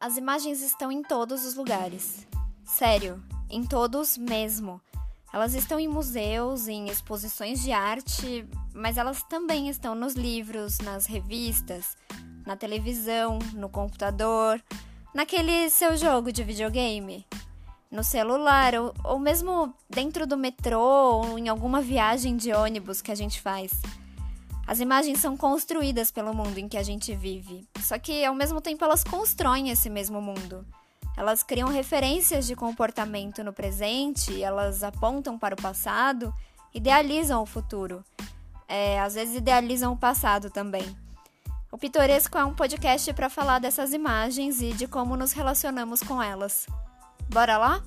As imagens estão em todos os lugares. Sério, em todos mesmo. Elas estão em museus, em exposições de arte, mas elas também estão nos livros, nas revistas, na televisão, no computador, naquele seu jogo de videogame, no celular ou, ou mesmo dentro do metrô ou em alguma viagem de ônibus que a gente faz. As imagens são construídas pelo mundo em que a gente vive, só que ao mesmo tempo elas constroem esse mesmo mundo. Elas criam referências de comportamento no presente, elas apontam para o passado, idealizam o futuro. É, às vezes idealizam o passado também. O Pitoresco é um podcast para falar dessas imagens e de como nos relacionamos com elas. Bora lá?